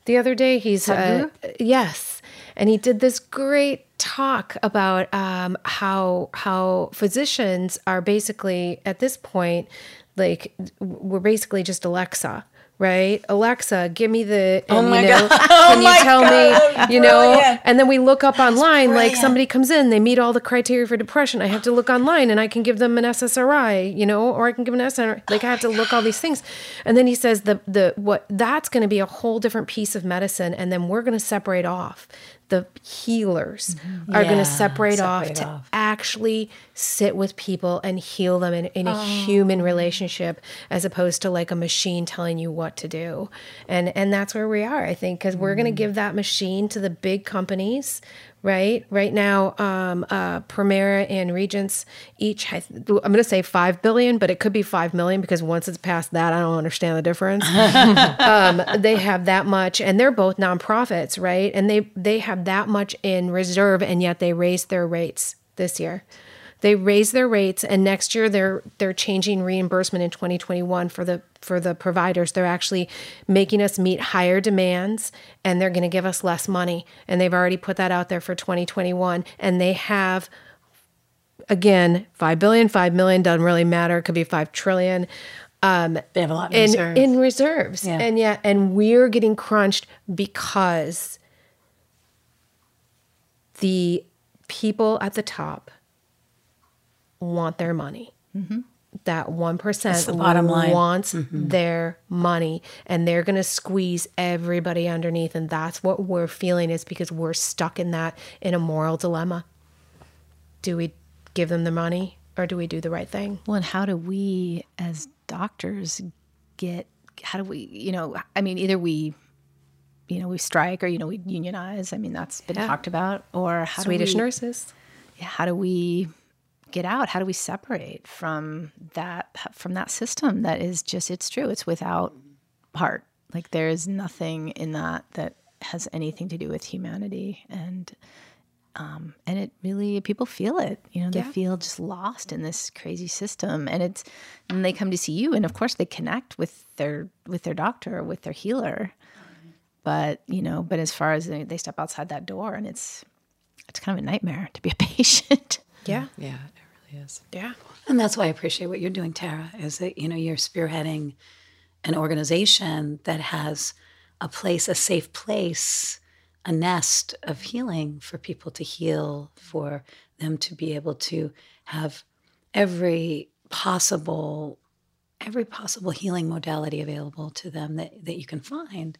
The other day he's uh, yes. And he did this great talk about um, how how physicians are basically at this point like we're basically just Alexa. Right, Alexa, give me the. Oh and, my you know, God. Can you my tell God, me? You know, brilliant. and then we look up online. Like somebody comes in, they meet all the criteria for depression. I have to look online, and I can give them an SSRI, you know, or I can give an SNRI. Like I have to look all these things, and then he says the the what that's going to be a whole different piece of medicine, and then we're going to separate off the healers are going to separate, off to off. actually sit with people and heal them in, in a oh. human relationship as opposed to like a machine telling you what to do. And and that's where we are i think because we're going to mm. give that machine to the big companies right? Right now um uh Premera and Regence each has, i'm going to say 5 billion but it could be 5 million because once it's past that i don't understand the difference. Um, they have that much and they're both nonprofits right? And they they have that much in reserve and yet they raised their rates this year. They raised their rates and next year they're they're changing reimbursement in 2021 for the for the providers. They're actually making us meet higher demands and they're going to give us less money. And they've already put that out there for 2021 and they have again 5 billion 5 million doesn't really matter it could be 5 trillion. Um, they have a lot in in reserve. in reserves. Yeah. and yeah, and we're getting crunched because the people at the top want their money mm-hmm. That 1% That's the bottom line. wants mm-hmm. their money and they're going to squeeze everybody underneath and that's what we're feeling is because we're stuck in that in a moral dilemma do we give them the money or do we do the right thing Well, and how do we as doctors get, how do we, you know, I mean, either we, you know, we strike or, you know, we unionize. I mean, that's been Yeah. talked about. Or how swedish do we, nurses yeah, how do we get out? How do we separate from that, from that system that is just, it's true, it's without heart. Like there is nothing in that that has anything to do with humanity. And, um, and it really people feel it you know they Yeah. feel just lost in this crazy system and it's and they come to see you and of course they connect with their with their doctor or with their healer but you know but as far as they, they step outside that door and it's it's kind of a nightmare to be a patient yeah Yeah, it really is. yeah And that's why I appreciate what you're doing, Tara, is that, you know, you're spearheading an organization that has a place, a safe place a nest of healing for people to heal, for them to be able to have every possible every possible healing modality available to them that, that you can find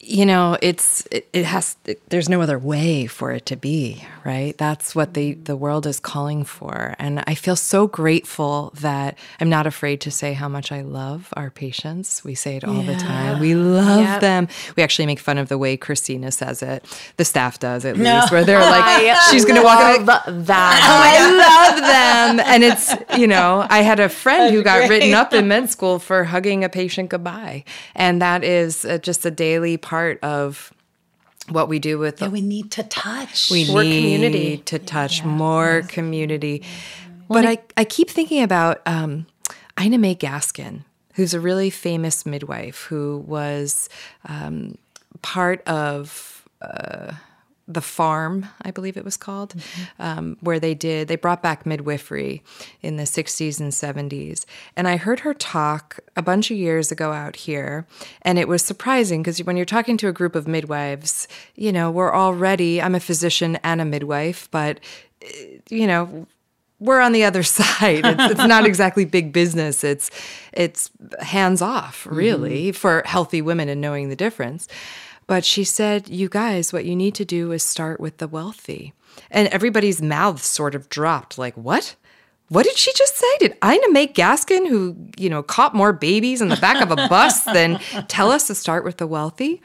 you know it's it, it has it, there's no other way for it to be right? That's what the the world is calling for. And i feel so grateful that i'm not afraid to say how much i love our patients. We say it all yeah. the time. We love yep. them. We actually make fun of the way christina says it. The staff does at no. least where they're like she's gonna walk in like, that. I love them. And it's you know i had a friend That's who got great. written up in med school for hugging a patient goodbye. And that is uh, just a daily part part of what we do with yeah, we need to touch we more need community to touch yeah. more yes. community well, but I, I keep thinking about um, ina may gaskin who's a really famous midwife who was um, part of uh, the farm i believe it was called mm-hmm. um, where they did they brought back midwifery in the 60s and 70s and i heard her talk a bunch of years ago out here and it was surprising because when you're talking to a group of midwives you know we're already i'm a physician and a midwife but eh, you know we're on the other side. It's, it's, not exactly big business. It's it's hands off, really, mm-hmm. for healthy women and knowing the difference. But she said, You guys, what you need to do is start with the wealthy. And everybody's mouths sort of dropped like, What? What did she just say? Did Ina May Gaskin, who, you know, caught more babies in the back of a bus than tell us to start with the wealthy?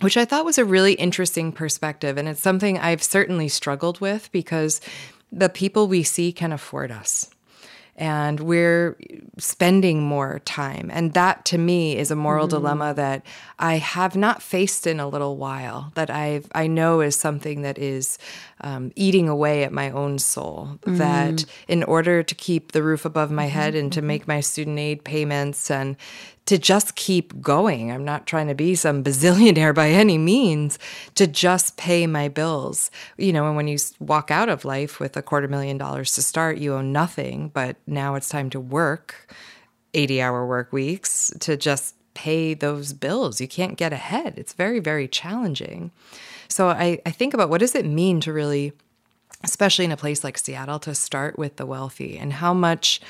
Which I thought was a really interesting perspective. And it's something I've certainly struggled with because the people we see can afford us and we're spending more time. And that to me is a moral mm. dilemma that I have not faced in a little while, that i I know is something that is um, eating away at my own soul. Mm. That in order to keep the roof above my head and to mm-hmm. make my student aid payments and to just keep going. I'm not trying to be some bazillionaire by any means, to just pay my bills. You know, and when you walk out of life with a quarter million dollars to start, you owe nothing, but now it's time to work 80 hour work weeks to just pay those bills. You can't get ahead. It's very, very challenging. So I, I think about what does it mean to really, especially in a place like Seattle, to start with the wealthy and how much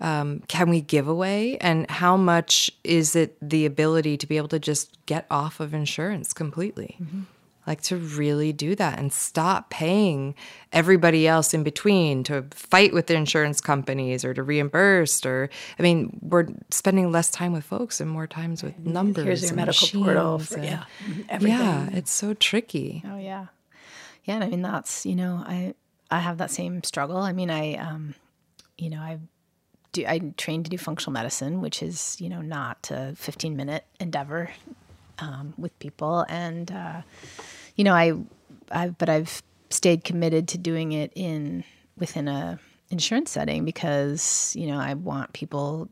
um, can we give away? And how much is it the ability to be able to just get off of insurance completely? Mm-hmm. like to really do that and stop paying everybody else in between to fight with the insurance companies or to reimburse or i mean we're spending less time with folks and more times with numbers here's your medical portal for, and, yeah everything. yeah it's so tricky. Oh yeah. Yeah and i mean that's you know i i have that same struggle. I mean i um you know i do I trained to do functional medicine, which is you know not a 15 minute endeavor um, with people, and uh, you know I, I but I've stayed committed to doing it in within a insurance setting because you know I want people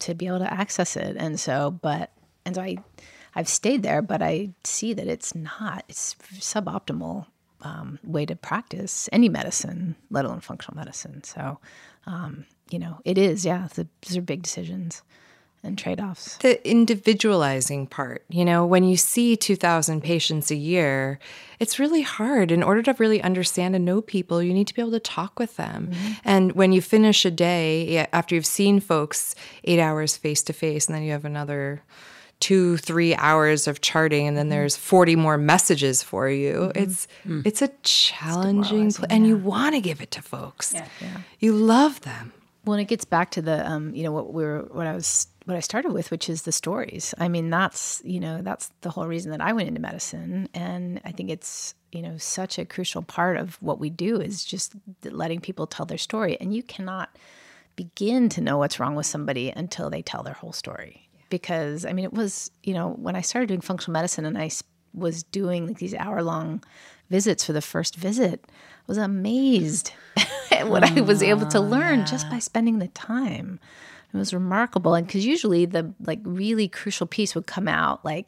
to be able to access it, and so but and so I I've stayed there, but I see that it's not it's suboptimal um, way to practice any medicine, let alone functional medicine. So um, you know, it is, yeah. The, these are big decisions and trade offs. The individualizing part, you know, when you see 2,000 patients a year, it's really hard. In order to really understand and know people, you need to be able to talk with them. Mm-hmm. And when you finish a day, after you've seen folks eight hours face to face, and then you have another two three hours of charting and then mm-hmm. there's 40 more messages for you mm-hmm. it's mm. it's a challenging it's pl- and you want to give it to folks yeah. yeah. you love them well, and it gets back to the, um, you know, what we were, what I was, what I started with, which is the stories. I mean, that's, you know, that's the whole reason that I went into medicine, and I think it's, you know, such a crucial part of what we do is just letting people tell their story, and you cannot begin to know what's wrong with somebody until they tell their whole story. Because I mean, it was, you know, when I started doing functional medicine, and I was doing like these hour long visits for the first visit, I was amazed at what I oh, was able to learn yeah. just by spending the time. It was remarkable. And because usually the like really crucial piece would come out like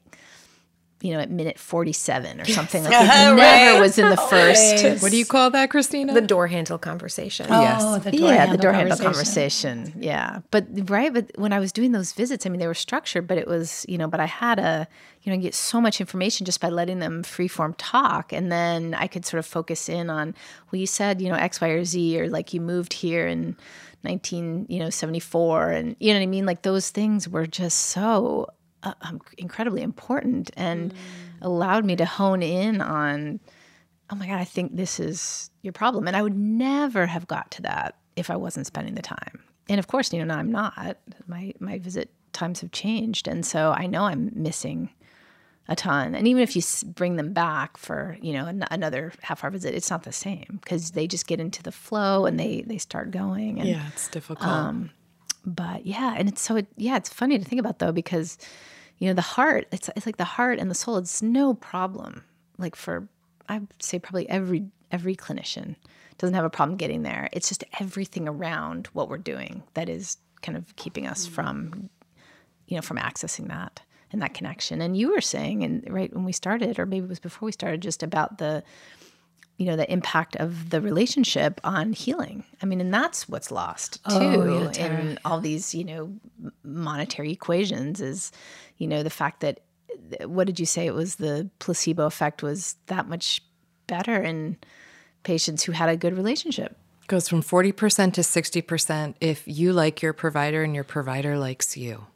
you know, at minute 47 or something. Like it never was in the first. What do you call that, Christina? The door handle conversation. Oh, the door yeah, handle the door handle conversation. conversation. Yeah. But right, but when I was doing those visits, I mean, they were structured, but it was, you know, but I had a, you know, get so much information just by letting them freeform talk. And then I could sort of focus in on, well, you said, you know, X, Y, or Z, or like you moved here in 19, you know, 74. And you know what I mean? Like those things were just so uh, um, incredibly important and allowed me to hone in on, oh my God, I think this is your problem. And I would never have got to that if I wasn't spending the time. And of course, you know, now I'm not. My my visit times have changed, and so I know I'm missing a ton. And even if you bring them back for you know an- another half hour visit, it's not the same because they just get into the flow and they they start going. And yeah, it's difficult. But yeah, and it's so it, yeah, it's funny to think about though because you know the heart, it's it's like the heart and the soul. It's no problem. Like for I'd say probably every every clinician doesn't have a problem getting there. It's just everything around what we're doing that is kind of keeping us mm. from you know from accessing that and that connection. And you were saying, and right when we started, or maybe it was before we started, just about the you know the impact of the relationship on healing. I mean and that's what's lost too Oh, yeah, in all these you know monetary equations is you know the fact that what did you say? It was the placebo effect was that much better in patients who had a good relationship. Goes from 40% to 60% if you like your provider and your provider likes you.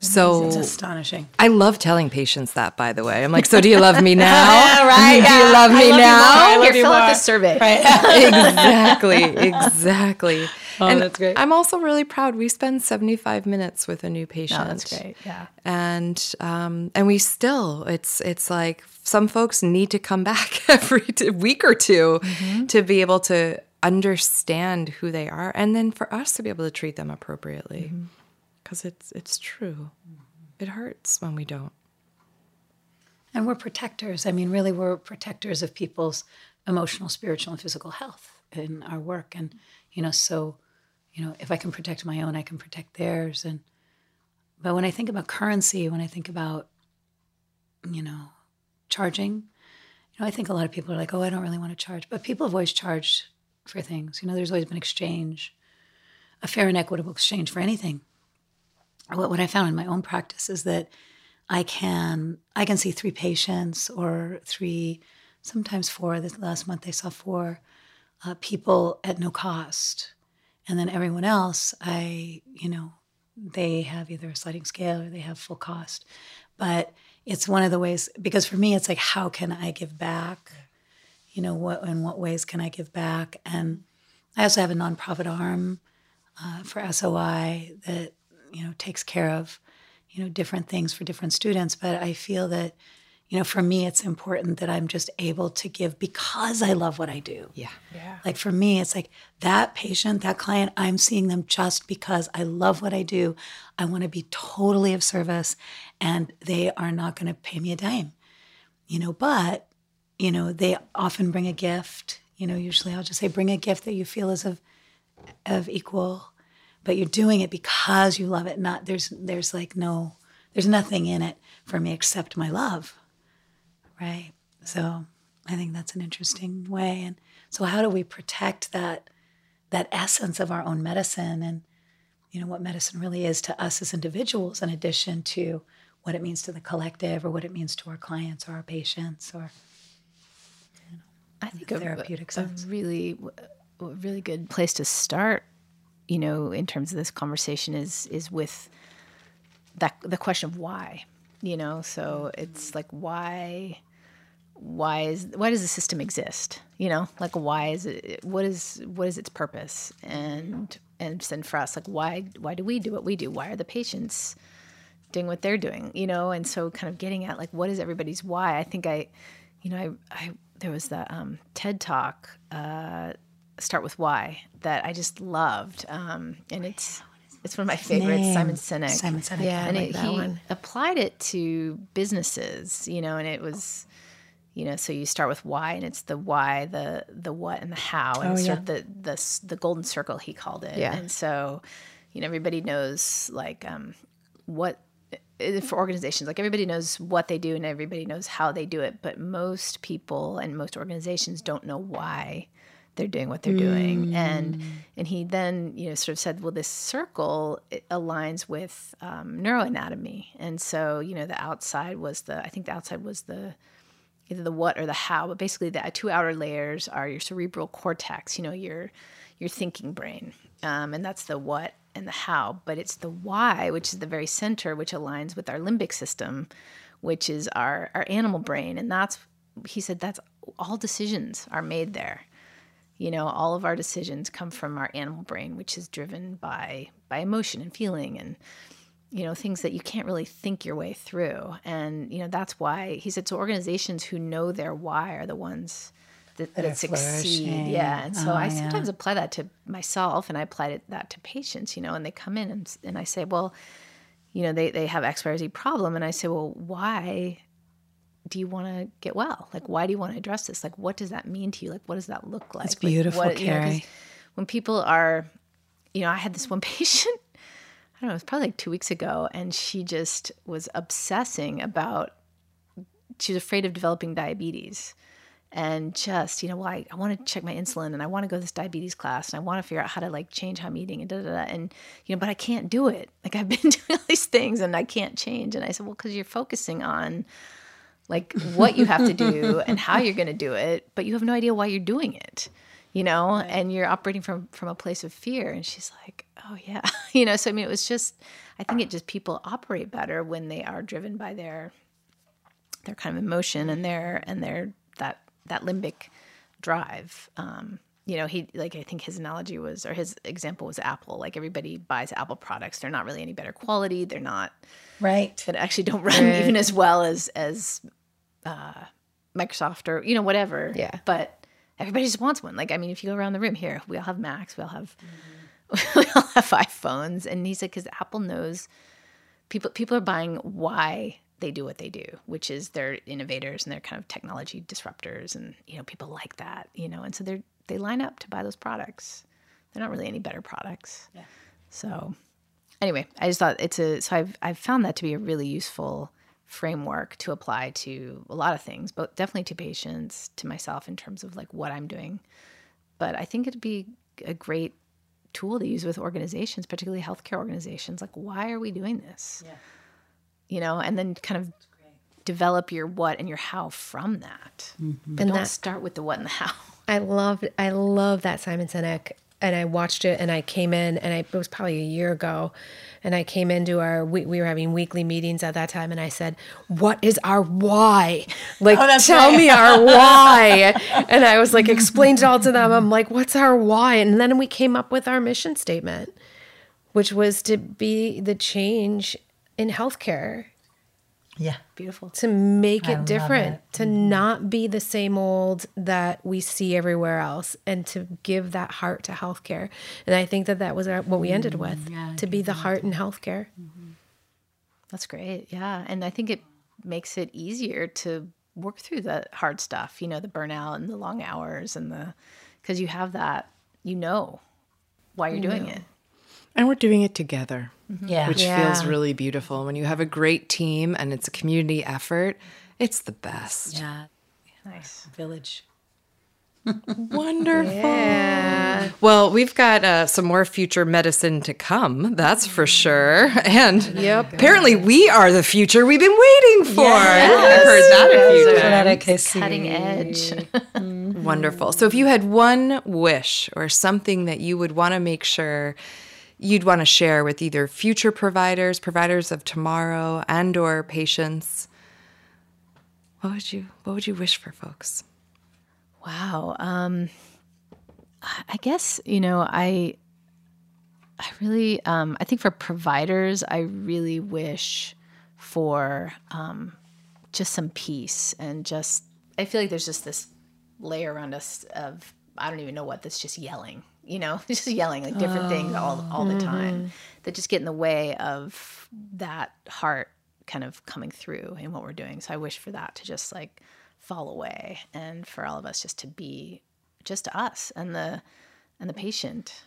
So It's astonishing. I love telling patients that, by the way. I'm like, so do you love me now? right. Do you love me now? Here, fill out this survey Right. exactly, exactly. Oh, and that's great. I'm also really proud. We spend 75 minutes with a new patient. oh, that's great yeah And um, and we still, it's it's like some folks need to come back every t- week or 2 Mm-hmm. to be able to understand who they are, and then for us to be able to treat them appropriately, Mm-hmm. Because it's it's true. Mm-hmm. It hurts when we don't. And we're protectors. I mean, really, we're protectors of people's emotional, spiritual, and physical health in our work. And, you know, so, you know, if I can protect my own, I can protect theirs. And, but when I think about currency, when I think about, you know, charging, you know, I think a lot of people are like, oh, I don't really want to charge. But people have always charged for things. You know, there's always been exchange, a fair and equitable exchange for anything. What, what I found in my own practice is that I can I can see three patients or three, sometimes four. This last month I saw four uh, people at no cost, and then everyone else I you know they have either a sliding scale or they have full cost. But it's one of the ways because for me it's like how can I give back? You know what in what ways can I give back? And I also have a nonprofit arm uh, for SOI that you know takes care of you know different things for different students. But i feel that you know for me it's important that i'm just able to give because i love what i do. Yeah. yeah. Like for me it's like that patient that client i'm seeing them just because i love what i do. I want to be totally of service and they are not going to pay me a dime. You know but you know they often bring a gift. You know usually i'll just say bring a gift that you feel is of of equal but you're doing it because you love it not there's there's like no there's nothing in it for me except my love right so i think that's an interesting way and so how do we protect that that essence of our own medicine and you know what medicine really is to us as individuals in addition to what it means to the collective or what it means to our clients or our patients or I think a, therapeutic a sense. really, a really good place to start, you know, in terms of this conversation is is with that the question of why, you know. So it's like why, why is why does the system exist? You know, like why is it? What is what is its purpose? And and then for us, like why why do we do what we do? Why are the patients doing what they're doing you know and so kind of getting at like what is everybody's why i think i you know i, I there was the um, ted talk uh, start with why that i just loved um, and it's it's one of my favorites Name. simon sinek Simon Sinek. Yeah, I and like it, that he one. applied it to businesses you know and it was you know so you start with why and it's the why the the what and the how and it's sort of the the the golden circle he called it Yeah. and so you know everybody knows like um what uh, for organizations like everybody knows what they do and everybody knows how they do it but most people and most organizations don't know why they're doing what they're doing. And and he then you know sort of said well this circle it aligns with um, neuroanatomy. And so you know the outside was the i think the outside was the either the what or the how but basically the two outer layers are your cerebral cortex you know your your thinking brain. Um, and that's the what and the how but it's the why which is the very center which aligns with our limbic system which is our our animal brain. And that's he said that's all decisions are made there you know all of our decisions come from our animal brain which is driven by by emotion and feeling and you know things that you can't really think your way through. And you know that's why he said so organizations who know their why are the ones that, that, are succeed. yeah and so Oh, i yeah. sometimes apply that to myself and i applied it, that to patients you know and they come in and, and i say well you know they, they have xyz problem. And i say well why do you want to get well like why do you want to address this like what does that mean to you like what does that look like That's Like, beautiful, what- you know, Carrie. when people are you know i had this one patient I don't know, it was probably like two weeks ago, and she just was obsessing about, she was afraid of developing diabetes. And just, you know, well, I, I want to check my insulin and I want to go to this diabetes class and I want to figure out how to like change how I'm eating and da da da. And, you know, but I can't do it. Like I've been doing all these things and I can't change. And I said, well, because you're focusing on like what you have to do and how you're going to do it, but you have no idea why you're doing it, you know, and you're operating from from a place of fear. And she's like, oh yeah, you know. So I mean, it was just, I think it just people operate better when they are driven by their their kind of emotion and their and their that that limbic drive. Um, you know, he like I think his analogy was or his example was Apple. Like everybody buys Apple products, they're not really any better quality. They're not Right. that actually don't run even as well as as uh, Microsoft or you know whatever. Yeah. But everybody just wants one. Like I mean, if you go around the room here, we all have Macs, we all have we all have iPhones, and he said because Apple knows people people are buying why they do what they do, which is they're innovators and they're kind of technology disruptors, and you know people like that, you know, and so they're they line up to buy those products. They're not really any better products. Yeah. So anyway, I just thought it's a so I've I've found that to be a really useful framework to apply to a lot of things, but definitely to patients, to myself in terms of like what I'm doing. But I think it'd be a great tool to use with organizations, particularly healthcare organizations. Like, why are we doing this? Yeah. You know, and then kind of develop your what and your how from that. Mm-hmm. And Don't that start with the what and the how. I loved I love that Simon Sinek and I watched it and I came in and I it was probably a year ago and I came into our we, we were having weekly meetings at that time and I said what is our why? Like oh, tell me our why. And I was like explained it all to them. I'm like what's our why? And then we came up with our mission statement which was to be the change in healthcare Yeah. Beautiful. to make it love different, it. to mm-hmm. not be the same old that we see everywhere else, and to give that heart to healthcare. And I think that that was our, what we ended mm, with to be the heart in healthcare. Mm-hmm. That's great. Yeah. And I think it makes it easier to work through the hard stuff, you know, the burnout and the long hours and the, because you have that, you know why you're doing it. And we're doing it together, Yeah. which Yeah. feels really beautiful. When you have a great team and it's a community effort, it's the best. yeah. Nice. Village. Wonderful. Well, we've got uh, some more future medicine to come, that's for sure. And yep. apparently, we are the future we've been waiting for. I've heard that a few times. Cutting edge. Wonderful. So, if you had one wish or something that you would want to make sure you'd want to share with either future providers, providers of tomorrow, and/or patients, what would you what would you wish for folks? Wow. Um, I guess you know I. I really, um, I think for providers, I really wish for um, just some peace and just. I feel like there's just this layer around us of I don't even know what that's just yelling, you know, just yelling like different things all all the time that just get in the way of that heart kind of coming through in what we're doing. So I wish for that to just like fall away and for all of us just to be just us and the and the patient.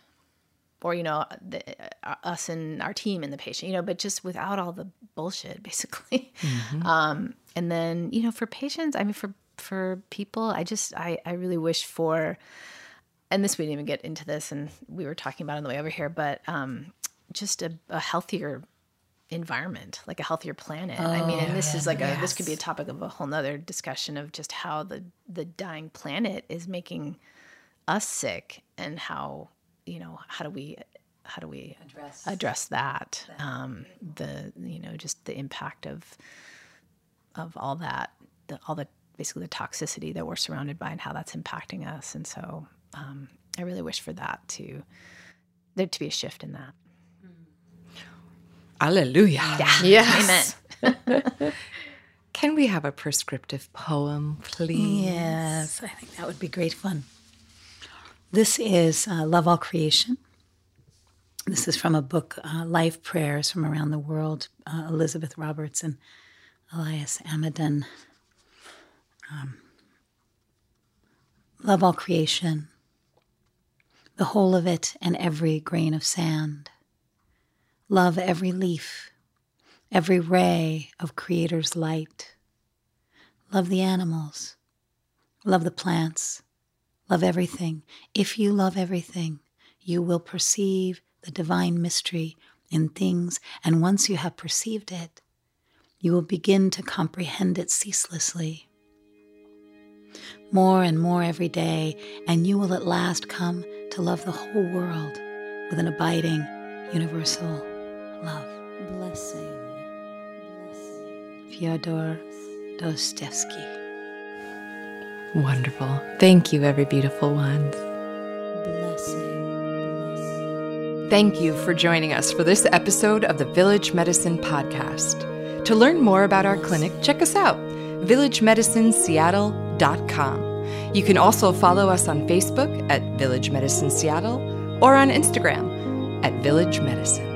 or you know the, uh, us and our team and the patient you know but just without all the bullshit basically mm-hmm. um, and then you know for patients i mean for for people i just i i really wish for and this we didn't even get into this and we were talking about on the way over here but um, just a, a healthier environment, like a healthier planet. Oh, I mean, and this is like yes. a this could be a topic of a whole nother discussion of just how the the dying planet is making us sick and how you know how do we how do we address address that, that. Um, the you know just the impact of of all that the, all the basically the toxicity that we're surrounded by and how that's impacting us and so um, I really wish for that to there to be a shift in that. Alleluia. Yeah. Yes. Amen. Can we have a prescriptive poem, please? Yes, I think that would be great fun. This is uh, Love All Creation. This is from a book, uh, Life Prayers from Around the World, uh, Elizabeth Roberts and Elias Amidon. Um, love all creation, the whole of it and every grain of sand Love every leaf, every ray of Creator's light. Love the animals, love the plants, love everything. If you love everything, you will perceive the divine mystery in things, and once you have perceived it, you will begin to comprehend it ceaselessly. More and more every day, and you will at last come to love the whole world with an abiding, universal love. Blessing. Blessing. Fyodor Dostoevsky. Wonderful. Thank you, every beautiful ones. Blessing. Blessing. Thank you for joining us for this episode of the Village Medicine Podcast. To learn more about our clinic, check us out, villagemedicineseattle.com. You can also follow us on Facebook at Village Medicine Seattle or on Instagram at Village Medicine.